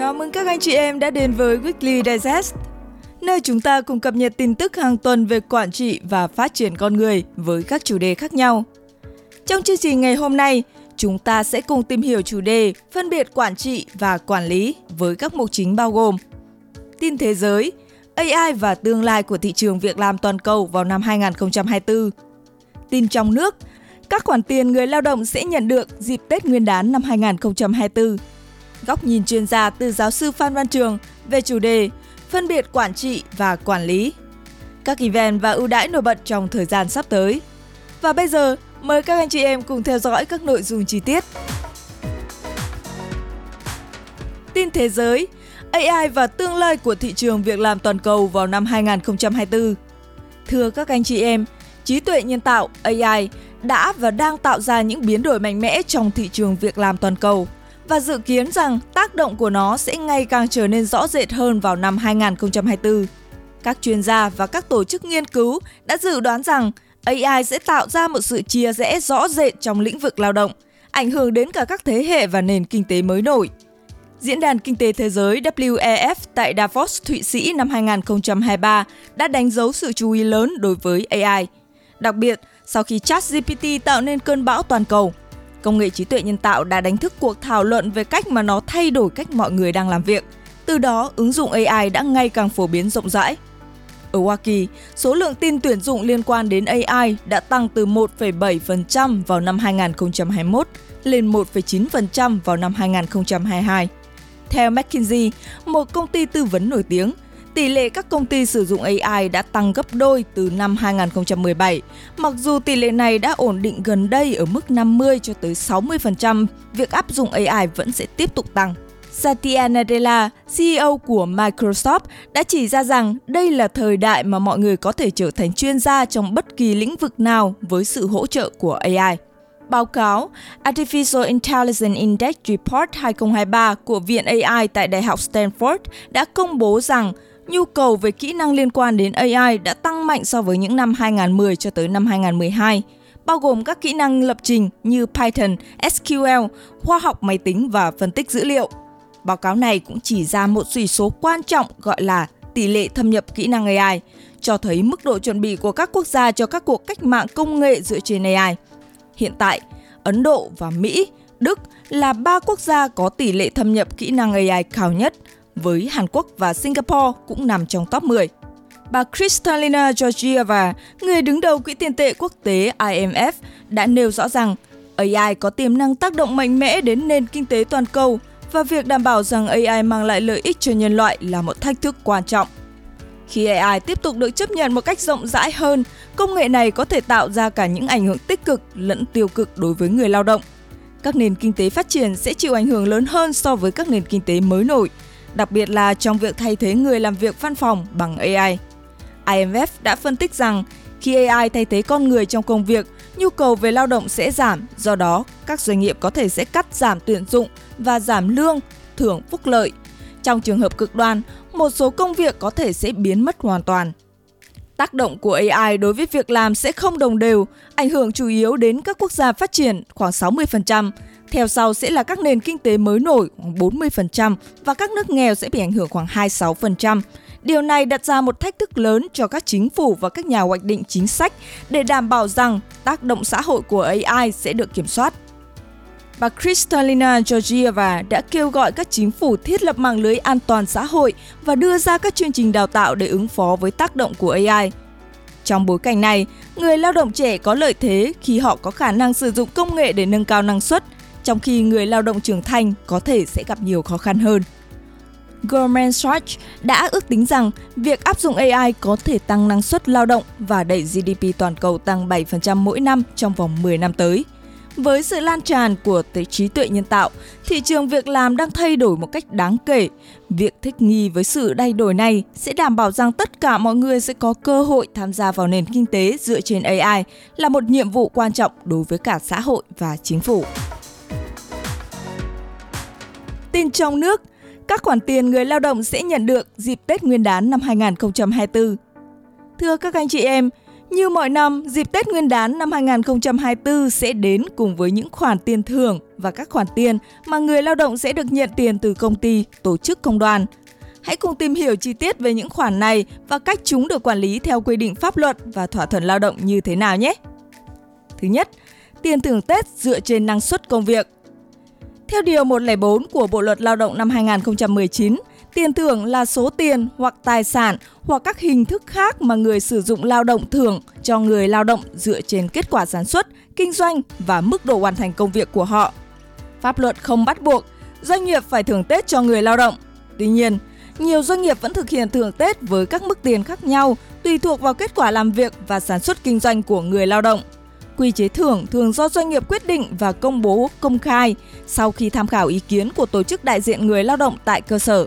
Chào mừng các anh chị em đã đến với Weekly Digest, nơi chúng ta cùng cập nhật tin tức hàng tuần về quản trị và phát triển con người với các chủ đề khác nhau. Trong chương trình ngày hôm nay, chúng ta sẽ cùng tìm hiểu chủ đề phân biệt quản trị và quản lý với các mục chính bao gồm tin thế giới, AI và tương lai của thị trường việc làm toàn cầu vào năm 2024, tin trong nước, các khoản tiền người lao động sẽ nhận được dịp Tết Nguyên đán năm 2024. Góc nhìn chuyên gia từ giáo sư Phan Văn Trường về chủ đề phân biệt quản trị và quản lý. Các event và ưu đãi nổi bật trong thời gian sắp tới. Và bây giờ, mời các anh chị em cùng theo dõi các nội dung chi tiết. Tin thế giới, AI và tương lai của thị trường việc làm toàn cầu vào năm 2024. Thưa các anh chị em, trí tuệ nhân tạo AI đã và đang tạo ra những biến đổi mạnh mẽ trong thị trường việc làm toàn cầu và dự kiến rằng tác động của nó sẽ ngày càng trở nên rõ rệt hơn vào năm 2024. Các chuyên gia và các tổ chức nghiên cứu đã dự đoán rằng AI sẽ tạo ra một sự chia rẽ rõ rệt trong lĩnh vực lao động, ảnh hưởng đến cả các thế hệ và nền kinh tế mới nổi. Diễn đàn Kinh tế Thế giới WEF tại Davos, Thụy Sĩ năm 2023 đã đánh dấu sự chú ý lớn đối với AI. Đặc biệt, sau khi ChatGPT tạo nên cơn bão toàn cầu, công nghệ trí tuệ nhân tạo đã đánh thức cuộc thảo luận về cách mà nó thay đổi cách mọi người đang làm việc. Từ đó, ứng dụng AI đã ngày càng phổ biến rộng rãi. Ở Hoa Kỳ, số lượng tin tuyển dụng liên quan đến AI đã tăng từ 1,7% vào năm 2021 lên 1,9% vào năm 2022. Theo McKinsey, một công ty tư vấn nổi tiếng, tỷ lệ các công ty sử dụng AI đã tăng gấp đôi từ năm 2017, mặc dù tỷ lệ này đã ổn định gần đây ở mức 50 cho tới 60%, việc áp dụng AI vẫn sẽ tiếp tục tăng. Satya Nadella, CEO của Microsoft, đã chỉ ra rằng đây là thời đại mà mọi người có thể trở thành chuyên gia trong bất kỳ lĩnh vực nào với sự hỗ trợ của AI. Báo cáo Artificial Intelligence Index Report 2023 của Viện AI tại Đại học Stanford đã công bố rằng nhu cầu về kỹ năng liên quan đến AI đã tăng mạnh so với những năm 2010 cho tới năm 2012, bao gồm các kỹ năng lập trình như Python, SQL, khoa học máy tính và phân tích dữ liệu. Báo cáo này cũng chỉ ra một chỉ số quan trọng gọi là tỷ lệ thâm nhập kỹ năng AI, cho thấy mức độ chuẩn bị của các quốc gia cho các cuộc cách mạng công nghệ dựa trên AI. Hiện tại, Ấn Độ và Mỹ, Đức là ba quốc gia có tỷ lệ thâm nhập kỹ năng AI cao nhất, với Hàn Quốc và Singapore cũng nằm trong top 10. Bà Kristalina Georgieva, người đứng đầu Quỹ tiền tệ quốc tế IMF, đã nêu rõ rằng AI có tiềm năng tác động mạnh mẽ đến nền kinh tế toàn cầu và việc đảm bảo rằng AI mang lại lợi ích cho nhân loại là một thách thức quan trọng. Khi AI tiếp tục được chấp nhận một cách rộng rãi hơn, công nghệ này có thể tạo ra cả những ảnh hưởng tích cực lẫn tiêu cực đối với người lao động. Các nền kinh tế phát triển sẽ chịu ảnh hưởng lớn hơn so với các nền kinh tế mới nổi, đặc biệt là trong việc thay thế người làm việc văn phòng bằng AI. IMF đã phân tích rằng khi AI thay thế con người trong công việc, nhu cầu về lao động sẽ giảm, do đó các doanh nghiệp có thể sẽ cắt giảm tuyển dụng và giảm lương, thưởng phúc lợi. Trong trường hợp cực đoan, một số công việc có thể sẽ biến mất hoàn toàn. Tác động của AI đối với việc làm sẽ không đồng đều, ảnh hưởng chủ yếu đến các quốc gia phát triển khoảng 60%, theo sau sẽ là các nền kinh tế mới nổi khoảng 40% và các nước nghèo sẽ bị ảnh hưởng khoảng 26%. Điều này đặt ra một thách thức lớn cho các chính phủ và các nhà hoạch định chính sách để đảm bảo rằng tác động xã hội của AI sẽ được kiểm soát. Bà Kristalina Georgieva đã kêu gọi các chính phủ thiết lập mạng lưới an toàn xã hội và đưa ra các chương trình đào tạo để ứng phó với tác động của AI. Trong bối cảnh này, người lao động trẻ có lợi thế khi họ có khả năng sử dụng công nghệ để nâng cao năng suất, trong khi người lao động trưởng thành có thể sẽ gặp nhiều khó khăn hơn. Goldman Sachs đã ước tính rằng việc áp dụng AI có thể tăng năng suất lao động và đẩy GDP toàn cầu tăng 7% mỗi năm trong vòng 10 năm tới. Với sự lan tràn của trí tuệ nhân tạo, thị trường việc làm đang thay đổi một cách đáng kể. Việc thích nghi với sự thay đổi này sẽ đảm bảo rằng tất cả mọi người sẽ có cơ hội tham gia vào nền kinh tế dựa trên AI là một nhiệm vụ quan trọng đối với cả xã hội và chính phủ. Tin trong nước, các khoản tiền người lao động sẽ nhận được dịp Tết Nguyên đán năm 2024. Thưa các anh chị em, Như mọi năm, dịp Tết Nguyên đán năm 2024 sẽ đến cùng với những khoản tiền thưởng và các khoản tiền mà người lao động sẽ được nhận tiền từ công ty, tổ chức công đoàn. Hãy cùng tìm hiểu chi tiết về những khoản này và cách chúng được quản lý theo quy định pháp luật và thỏa thuận lao động như thế nào nhé. Thứ nhất, tiền thưởng Tết dựa trên năng suất công việc. Theo Điều 104 của Bộ Luật Lao động năm 2019, tiền thưởng là số tiền hoặc tài sản hoặc các hình thức khác mà người sử dụng lao động thưởng cho người lao động dựa trên kết quả sản xuất, kinh doanh và mức độ hoàn thành công việc của họ. Pháp luật không bắt buộc doanh nghiệp phải thưởng Tết cho người lao động. Tuy nhiên, nhiều doanh nghiệp vẫn thực hiện thưởng Tết với các mức tiền khác nhau tùy thuộc vào kết quả làm việc và sản xuất kinh doanh của người lao động. Quy chế thưởng thường do doanh nghiệp quyết định và công bố công khai sau khi tham khảo ý kiến của tổ chức đại diện người lao động tại cơ sở.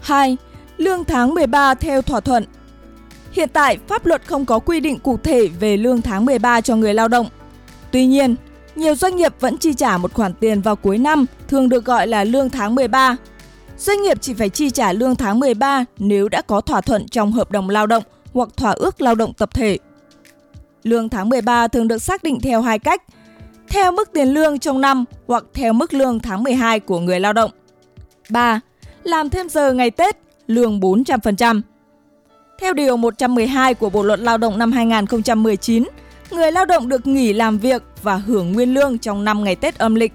2. Lương tháng 13 theo thỏa thuận. Hiện tại, pháp luật không có quy định cụ thể về lương tháng 13 cho người lao động. Tuy nhiên, nhiều doanh nghiệp vẫn chi trả một khoản tiền vào cuối năm, thường được gọi là lương tháng 13. Doanh nghiệp chỉ phải chi trả lương tháng 13 nếu đã có thỏa thuận trong hợp đồng lao động hoặc thỏa ước lao động tập thể. Lương tháng 13 thường được xác định theo hai cách, theo mức tiền lương trong năm hoặc theo mức lương tháng 12 của người lao động. 3. Làm thêm giờ ngày Tết, lương 400%. Theo Điều 112 của Bộ Luật Lao động năm 2019, người lao động được nghỉ làm việc và hưởng nguyên lương trong 5 ngày Tết âm lịch.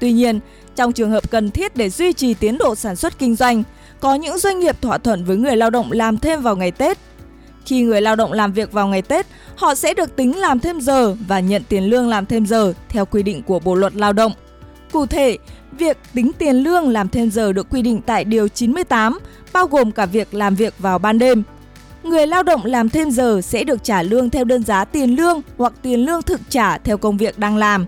Tuy nhiên, trong trường hợp cần thiết để duy trì tiến độ sản xuất kinh doanh, có những doanh nghiệp thỏa thuận với người lao động làm thêm vào ngày Tết. Khi người lao động làm việc vào ngày Tết, họ sẽ được tính làm thêm giờ và nhận tiền lương làm thêm giờ theo quy định của Bộ luật Lao động. Cụ thể, việc tính tiền lương làm thêm giờ được quy định tại Điều 98, bao gồm cả việc làm việc vào ban đêm. Người lao động làm thêm giờ sẽ được trả lương theo đơn giá tiền lương hoặc tiền lương thực trả theo công việc đang làm.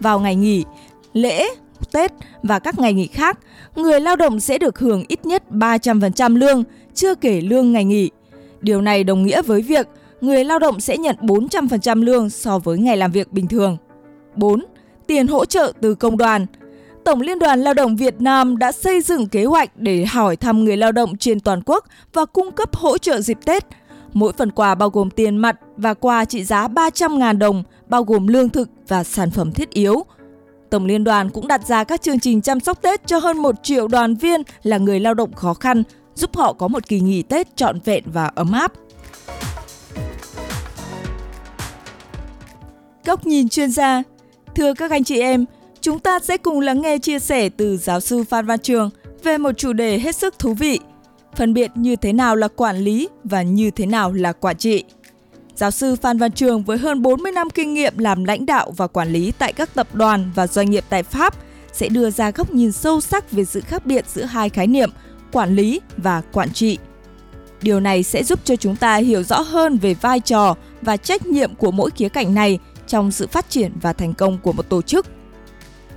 Vào ngày nghỉ, lễ, Tết và các ngày nghỉ khác, người lao động sẽ được hưởng ít nhất 300% lương, chưa kể lương ngày nghỉ. Điều này đồng nghĩa với việc người lao động sẽ nhận 400% lương so với ngày làm việc bình thường. 4. Tiền hỗ trợ từ công đoàn. Tổng Liên đoàn Lao động Việt Nam đã xây dựng kế hoạch để hỏi thăm người lao động trên toàn quốc và cung cấp hỗ trợ dịp Tết. Mỗi phần quà bao gồm tiền mặt và quà trị giá 300.000 đồng, bao gồm lương thực và sản phẩm thiết yếu. Tổng Liên đoàn cũng đặt ra các chương trình chăm sóc Tết cho hơn 1 triệu đoàn viên là người lao động khó khăn, giúp họ có một kỳ nghỉ Tết trọn vẹn và ấm áp. Góc nhìn chuyên gia Thưa các anh chị em, chúng ta sẽ cùng lắng nghe chia sẻ từ giáo sư Phan Văn Trường về một chủ đề hết sức thú vị, phân biệt như thế nào là quản lý và như thế nào là quản trị. Giáo sư Phan Văn Trường với hơn 40 năm kinh nghiệm làm lãnh đạo và quản lý tại các tập đoàn và doanh nghiệp tại Pháp sẽ đưa ra góc nhìn sâu sắc về sự khác biệt giữa hai khái niệm quản lý và quản trị. Điều này sẽ giúp cho chúng ta hiểu rõ hơn về vai trò và trách nhiệm của mỗi khía cạnh này trong sự phát triển và thành công của một tổ chức.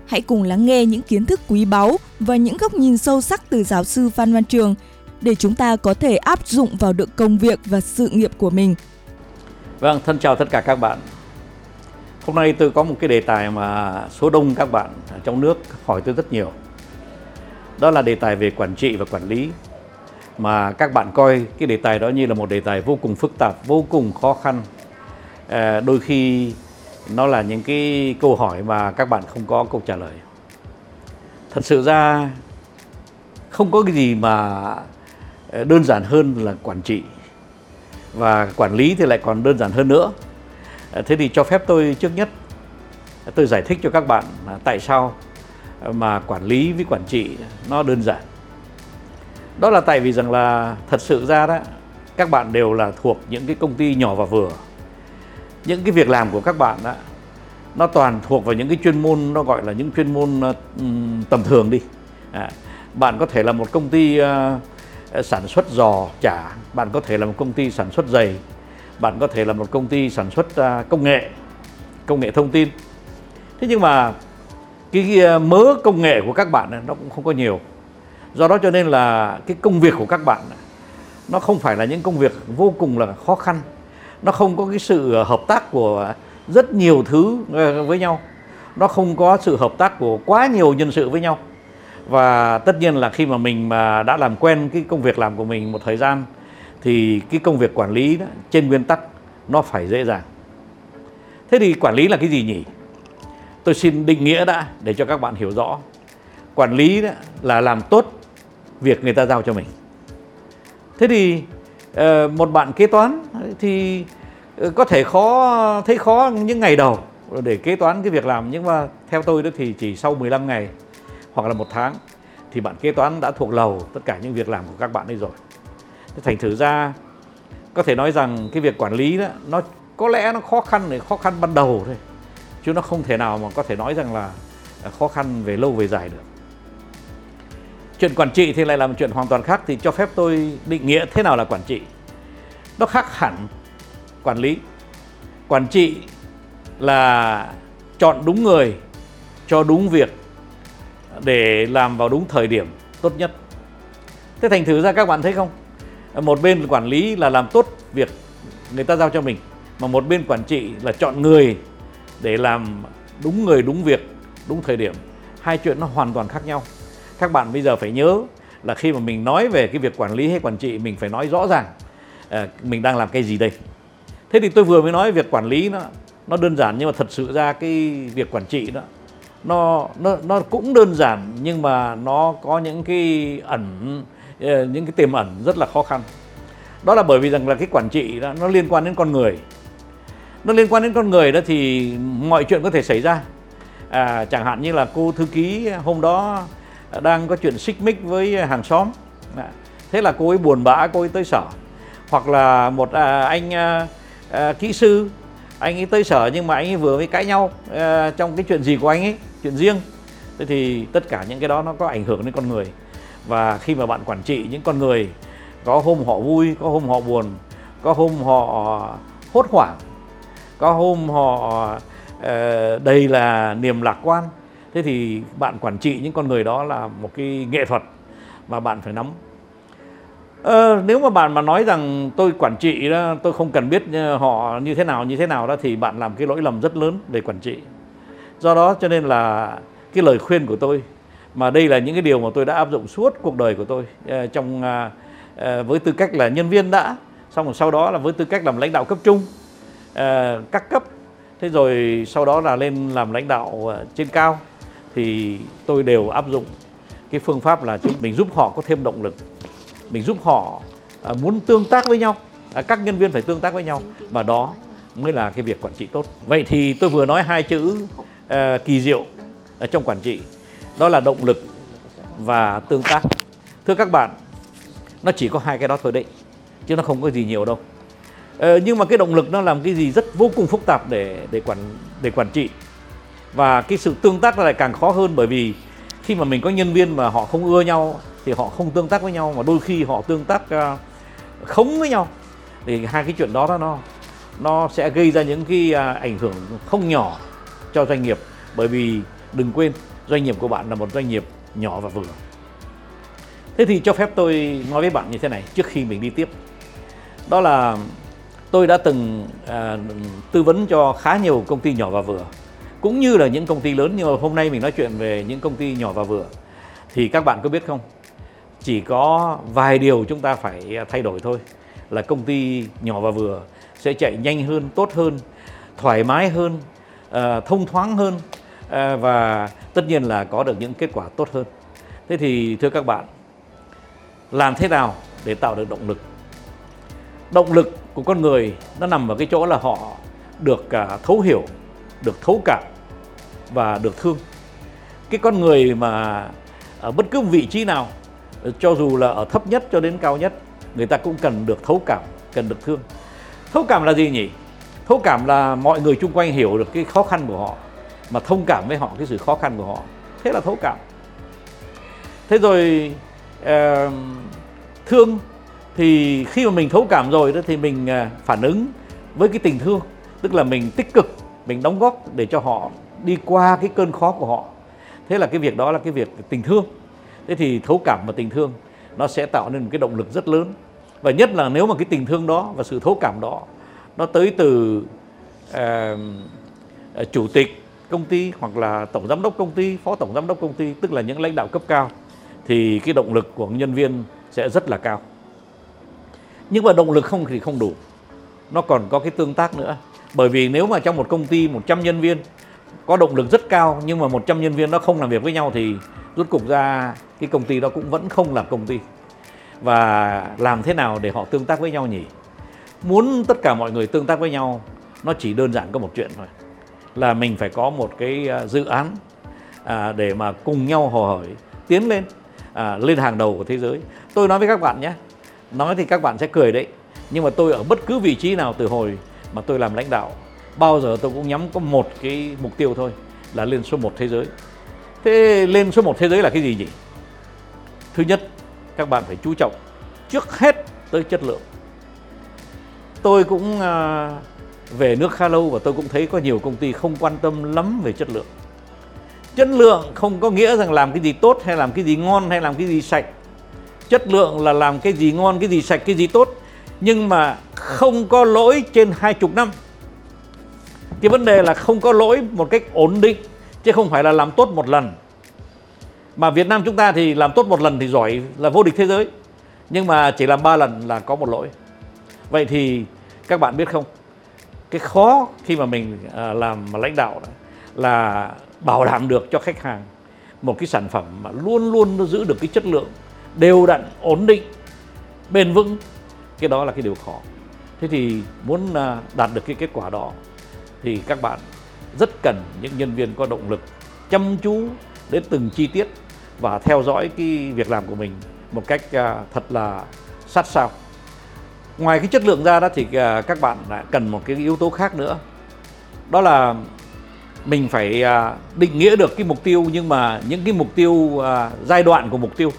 Hãy cùng lắng nghe những kiến thức quý báu và những góc nhìn sâu sắc từ giáo sư Phan Văn Trường để chúng ta có thể áp dụng vào được công việc và sự nghiệp của mình. Vâng, thân chào tất cả các bạn. Hôm nay tôi có một cái đề tài mà số đông các bạn trong nước hỏi tôi rất nhiều. Đó là đề tài về quản trị và quản lý mà các bạn coi cái đề tài đó như là một đề tài vô cùng phức tạp, vô cùng khó khăn. À, đôi khi nó là những cái câu hỏi mà các bạn không có câu trả lời. Thật sự ra không có cái gì mà ờ, đơn giản hơn là quản trị và quản lý thì lại còn đơn giản hơn nữa. Ờ, thế thì cho phép tôi trước nhất tôi giải thích cho các bạn tại sao mà quản lý với quản trị nó đơn giản. Đó là tại vì rằng là thật sự ra đó các bạn đều là thuộc những cái công ty nhỏ và vừa. Những cái việc làm của các bạn đó nó toàn thuộc vào những cái chuyên môn nó gọi là những chuyên môn ờ, tầm thường đi. À, bạn có thể là một công ty uh, sản xuất giò chả bạn có thể là một công ty sản xuất giày bạn có thể là một công ty sản xuất uh, công nghệ công nghệ thông tin. Thế nhưng mà cái ờ, mớ công nghệ của các bạn nó cũng không có nhiều. Do đó cho nên là cái công việc của các bạn nó không phải là những công việc vô cùng là khó khăn. Nó không có cái sự ờ, hợp tác của rất nhiều thứ ờ, với nhau. Nó không có sự hợp tác của quá nhiều nhân sự với nhau. Và tất nhiên là khi mà mình mà đã làm quen cái công việc làm của mình một thời gian thì cái công việc quản lý đó, trên nguyên tắc nó phải dễ dàng. Thế thì quản lý là cái gì nhỉ? Tôi xin định nghĩa đã, để cho các bạn hiểu rõ. Quản lý là làm tốt việc người ta giao cho mình. Thế thì ờ, một bạn kế toán thì ờ, có thể khó, thấy khó những ngày đầu để kế toán cái việc làm. Nhưng mà theo tôi đó thì chỉ sau 15 ngày hoặc là một tháng thì bạn kế toán đã thuộc lầu tất cả những việc làm của các bạn ấy rồi. Thành thử ra, có thể nói rằng cái việc quản lý đó, nó có lẽ nó khó khăn để khó khăn ban đầu thôi chứ nó không thể nào mà có thể nói rằng là à, khó khăn về lâu về dài được. Chuyện quản trị thì lại là một chuyện hoàn toàn khác, thì cho phép tôi định nghĩa thế nào là quản trị. Nó khác hẳn quản lý. Quản trị là chọn đúng người, cho đúng việc, để làm vào đúng thời điểm tốt nhất. Thế thành thử ra các bạn thấy không? Một bên quản lý là làm tốt việc người ta giao cho mình, mà một bên quản trị là chọn người để làm đúng người đúng việc đúng thời điểm. Hai chuyện nó hoàn toàn khác nhau. Các bạn bây giờ phải nhớ là khi mà mình nói về cái việc quản lý hay quản trị mình phải nói rõ ràng à, mình đang làm cái gì đây. Thế thì tôi vừa mới nói việc quản lý nó nó đơn giản nhưng mà thật sự ra cái việc quản trị đó nó nó nó cũng đơn giản nhưng mà nó có những cái ẩn ờ, những cái tiềm ẩn rất là khó khăn. Đó là bởi vì rằng là cái quản trị đó nó liên quan đến con người nó liên quan đến con người đó thì mọi chuyện có thể xảy ra. À, chẳng hạn như là cô thư ký hôm đó đang có chuyện xích mích với hàng xóm. À, thế là cô ấy buồn bã cô ấy tới sở. Hoặc là một à, anh à, à, kỹ sư anh ấy tới sở nhưng mà anh ấy vừa mới cãi nhau à, trong cái chuyện gì của anh ấy chuyện riêng. Thế thì tất cả những cái đó nó có ảnh hưởng đến con người. Và khi mà bạn quản trị những con người có hôm họ vui có hôm họ buồn có hôm họ hốt hoảng có hôm họ ờ, đây là niềm lạc quan. Thế thì bạn quản trị những con người đó là một cái nghệ thuật mà bạn phải nắm. Ờ, nếu mà bạn mà nói rằng tôi quản trị đó tôi không cần biết ờ, họ như thế nào như thế nào đó thì bạn làm cái lỗi lầm rất lớn về quản trị. Do đó cho nên là cái lời khuyên của tôi mà đây là những cái điều mà tôi đã áp dụng suốt cuộc đời của tôi ờ, trong với tư cách là nhân viên đã xong rồi sau đó là với tư cách làm lãnh đạo cấp trung. Ờ, các cấp. Thế rồi sau đó là lên làm lãnh đạo ờ, trên cao. Thì tôi đều áp dụng cái phương pháp là mình giúp họ có thêm động lực. Mình giúp họ ờ, muốn tương tác với nhau. À, các nhân viên phải tương tác với nhau. Và đó mới là cái việc quản trị tốt. Vậy thì tôi vừa nói hai chữ uh, kỳ diệu ở trong quản trị. Đó là động lực và tương tác. Thưa các bạn nó chỉ có hai cái đó thôi đấy chứ nó không có gì nhiều đâu ờ, nhưng mà cái động lực nó làm cái gì rất vô cùng phức tạp để để quản để quản trị. Và cái sự tương tác lại càng khó hơn bởi vì khi mà mình có nhân viên mà họ không ưa nhau thì họ không tương tác với nhau mà đôi khi họ tương tác uh, khống với nhau thì hai cái chuyện đó nó nó sẽ gây ra những cái uh, ảnh hưởng không nhỏ cho doanh nghiệp. Bởi vì đừng quên doanh nghiệp của bạn là một doanh nghiệp nhỏ và vừa. Thế thì cho phép tôi nói với bạn như thế này trước khi mình đi tiếp. Đó là tôi đã từng à, tư vấn cho khá nhiều công ty nhỏ và vừa cũng như là những công ty lớn nhưng mà hôm nay mình nói chuyện về những công ty nhỏ và vừa. Thì các bạn có biết không? Chỉ có vài điều chúng ta phải thay đổi thôi là công ty nhỏ và vừa sẽ chạy nhanh hơn tốt hơn thoải mái hơn à, thông thoáng hơn à, và tất nhiên là có được những kết quả tốt hơn. Thế thì thưa các bạn làm thế nào để tạo được động lực? Động lực của con người nó nằm ở cái chỗ là họ được à, thấu hiểu được thấu cảm và được thương. Cái con người mà ở bất cứ vị trí nào cho dù là ở thấp nhất cho đến cao nhất người ta cũng cần được thấu cảm cần được thương. Thấu cảm là gì nhỉ? Thấu cảm là mọi người chung quanh hiểu được cái khó khăn của họ mà thông cảm với họ cái sự khó khăn của họ. Thế là thấu cảm. Thế rồi uh, thương thì khi mà mình thấu cảm rồi đó thì mình à, phản ứng với cái tình thương tức là mình tích cực mình đóng góp để cho họ đi qua cái cơn khó của họ. Thế là cái việc đó là cái việc tình thương. Thế thì thấu cảm và tình thương nó sẽ tạo nên một cái động lực rất lớn. Và nhất là nếu mà cái tình thương đó và sự thấu cảm đó nó tới từ uh, chủ tịch công ty hoặc là tổng giám đốc công ty phó tổng giám đốc công ty tức là những lãnh đạo cấp cao thì cái động lực của nhân viên sẽ rất là cao nhưng mà động lực không thì không đủ. Nó còn có cái tương tác nữa. Bởi vì nếu mà trong một công ty 100 nhân viên có động lực rất cao nhưng mà 100 nhân viên nó không làm việc với nhau thì rút cục ra cái công ty đó cũng vẫn không làm công ty. Và làm thế nào để họ tương tác với nhau nhỉ? Muốn tất cả mọi người tương tác với nhau nó chỉ đơn giản có một chuyện thôi. Là mình phải có một cái à, dự án à, để mà cùng nhau hồ hởi tiến lên à, lên hàng đầu của thế giới. Tôi nói với các bạn nhé nói thì các bạn sẽ cười đấy nhưng mà tôi ở bất cứ vị trí nào từ hồi mà tôi làm lãnh đạo bao giờ tôi cũng nhắm có một cái mục tiêu thôi là lên số 1 thế giới. Thế lên số 1 thế giới là cái gì nhỉ? Thứ nhất các bạn phải chú trọng trước hết tới chất lượng. Tôi cũng à, về nước khá lâu và tôi cũng thấy có nhiều công ty không quan tâm lắm về chất lượng. Chất lượng không có nghĩa rằng làm cái gì tốt hay làm cái gì ngon hay làm cái gì sạch chất lượng là làm cái gì ngon, cái gì sạch, cái gì tốt, nhưng mà không có lỗi trên hai chục năm. Cái vấn đề là không có lỗi một cách ổn định, chứ không phải là làm tốt một lần. Mà Việt Nam chúng ta thì làm tốt một lần thì giỏi là vô địch thế giới, nhưng mà chỉ làm ba lần là có một lỗi. Vậy thì các bạn biết không, cái khó khi mà mình à, làm lãnh đạo là bảo đảm được cho khách hàng một cái sản phẩm mà luôn luôn nó giữ được cái chất lượng đều đặn ổn định, bền vững. Cái đó là cái điều khó. Thế thì muốn à, đạt được cái kết quả đó thì các bạn rất cần những nhân viên có động lực chăm chú đến từng chi tiết và theo dõi cái việc làm của mình một cách à, thật là sát sao. Ngoài cái chất lượng ra đó thì à, các bạn lại cần một cái yếu tố khác nữa. Đó là mình phải định nghĩa được cái mục tiêu nhưng mà những cái mục tiêu giai đoạn của mục tiêu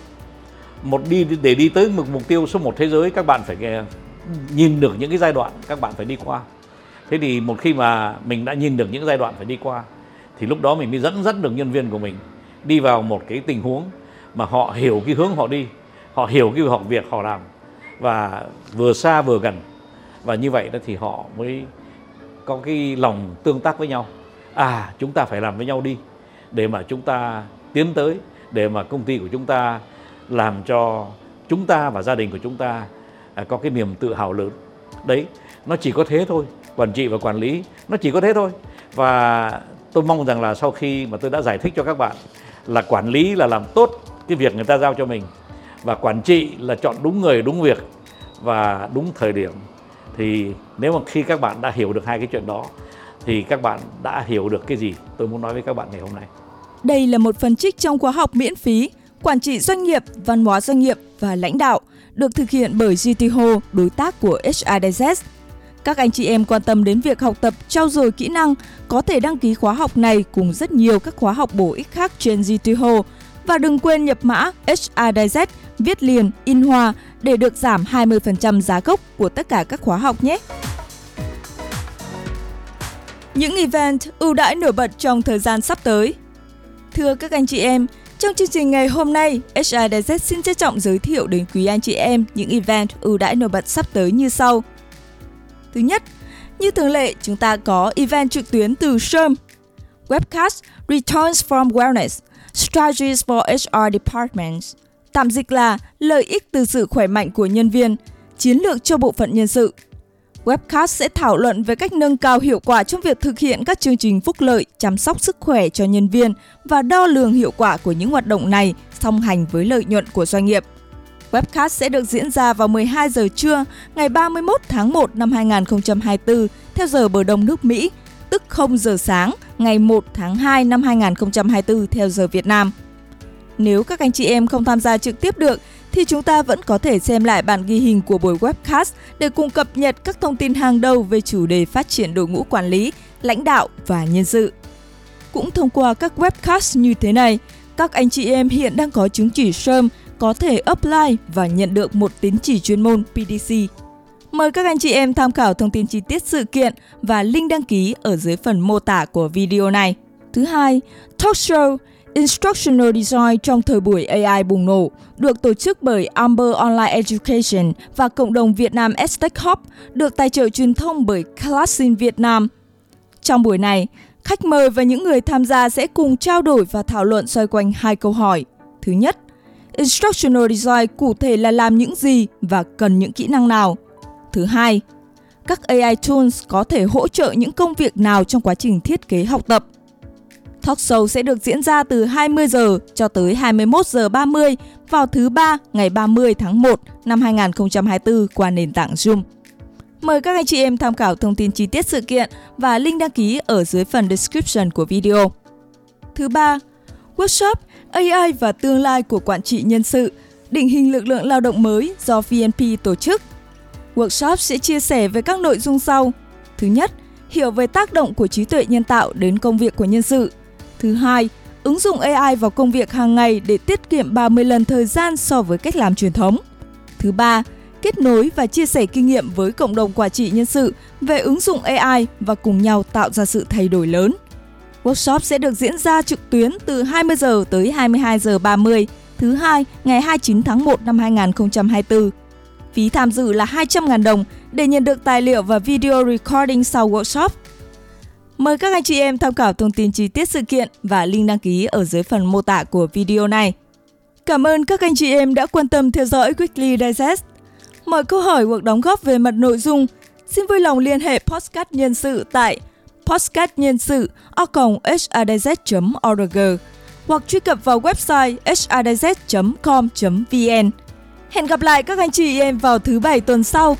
một đi, để đi tới một mục tiêu số một thế giới, các bạn phải nhìn được những cái giai đoạn các bạn phải đi qua. Thế thì một khi mà mình đã nhìn được những giai đoạn phải đi qua, thì lúc đó mình mới dẫn dắt được nhân viên của mình đi vào một cái tình huống mà họ hiểu cái hướng họ đi, họ hiểu cái họ việc họ làm, và vừa xa vừa gần. Và như vậy đó thì họ mới có cái lòng tương tác với nhau. À chúng ta phải làm với nhau đi, để mà chúng ta tiến tới, để mà công ty của chúng ta làm cho chúng ta và gia đình của chúng ta à, có cái niềm tự hào lớn. Đấy, nó chỉ có thế thôi, quản trị và quản lý, nó chỉ có thế thôi. Và tôi mong rằng là sau khi mà tôi đã giải thích cho các bạn là quản lý là làm tốt cái việc người ta giao cho mình và quản trị là chọn đúng người, đúng việc và đúng thời điểm, thì nếu mà khi các bạn đã hiểu được hai cái chuyện đó, thì các bạn đã hiểu được cái gì, tôi muốn nói với các bạn ngày hôm nay. Đây là một phần trích trong khóa học miễn phí. Quản trị doanh nghiệp, văn hóa doanh nghiệp và lãnh đạo được thực hiện bởi GTHO, đối tác của HRDZ. Các anh chị em quan tâm đến việc học tập, trau dồi kỹ năng có thể đăng ký khóa học này cùng rất nhiều các khóa học bổ ích khác trên GTHO và đừng quên nhập mã HRDZ viết liền in hoa để được giảm 20% giá gốc của tất cả các khóa học nhé. Những event ưu đãi nổi bật trong thời gian sắp tới. Thưa các anh chị em, trong chương trình ngày hôm nay, HR Digest xin trân trọng giới thiệu đến quý anh chị em những event ưu đãi nổi bật sắp tới như sau. Thứ nhất, như thường lệ, chúng ta có event trực tuyến từ SHRM, Webcast Returns from Wellness, Strategies for HR Departments, tạm dịch là lợi ích từ sự khỏe mạnh của nhân viên, chiến lược cho bộ phận nhân sự. Webcast sẽ thảo luận về cách nâng cao hiệu quả trong việc thực hiện các chương trình phúc lợi, chăm sóc sức khỏe cho nhân viên và đo lường hiệu quả của những hoạt động này song hành với lợi nhuận của doanh nghiệp. Webcast sẽ được diễn ra vào 12 giờ trưa ngày 31 tháng 1 năm 2024 theo giờ bờ đông nước Mỹ, tức 0 giờ sáng ngày 1 tháng 2 năm 2024 theo giờ Việt Nam. Nếu các anh chị em không tham gia trực tiếp được thì chúng ta vẫn có thể xem lại bản ghi hình của buổi webcast để cùng cập nhật các thông tin hàng đầu về chủ đề phát triển đội ngũ quản lý, lãnh đạo và nhân sự. Cũng thông qua các webcast như thế này, các anh chị em hiện đang có chứng chỉ SERM có thể apply và nhận được một tín chỉ chuyên môn PDC. Mời các anh chị em tham khảo thông tin chi tiết sự kiện và link đăng ký ở dưới phần mô tả của video này. Thứ hai, talk show Instructional Design trong thời buổi AI bùng nổ được tổ chức bởi Amber Online Education và cộng đồng Việt Nam EdTech Hub được tài trợ truyền thông bởi Classin Việt Nam. Trong buổi này, khách mời và những người tham gia sẽ cùng trao đổi và thảo luận xoay quanh hai câu hỏi. Thứ nhất, Instructional Design cụ thể là làm những gì và cần những kỹ năng nào? Thứ hai, các AI tools có thể hỗ trợ những công việc nào trong quá trình thiết kế học tập. Talk show sẽ được diễn ra từ 20 giờ cho tới 21 giờ 30 vào thứ ba ngày 30 tháng 1 năm 2024 qua nền tảng Zoom. Mời các anh chị em tham khảo thông tin chi tiết sự kiện và link đăng ký ở dưới phần description của video. Thứ ba, workshop AI và tương lai của quản trị nhân sự, định hình lực lượng lao động mới do VNP tổ chức. Workshop sẽ chia sẻ về các nội dung sau. Thứ nhất, hiểu về tác động của trí tuệ nhân tạo đến công việc của nhân sự. Thứ hai, ứng dụng AI vào công việc hàng ngày để tiết kiệm 30 lần thời gian so với cách làm truyền thống. Thứ ba, kết nối và chia sẻ kinh nghiệm với cộng đồng quản trị nhân sự về ứng dụng AI và cùng nhau tạo ra sự thay đổi lớn. Workshop sẽ được diễn ra trực tuyến từ 20 giờ tới 22 giờ 30 thứ hai ngày 29 tháng 1 năm 2024. Phí tham dự là 200.000 đồng để nhận được tài liệu và video recording sau workshop. Mời các anh chị em tham khảo thông tin chi tiết sự kiện và link đăng ký ở dưới phần mô tả của video này. Cảm ơn các anh chị em đã quan tâm theo dõi Weekly Digest. Mọi câu hỏi hoặc đóng góp về mặt nội dung, xin vui lòng liên hệ Postcard Nhân sự tại podcast nhân sự org hoặc truy cập vào website hrdz.com.vn. Hẹn gặp lại các anh chị em vào thứ bảy tuần sau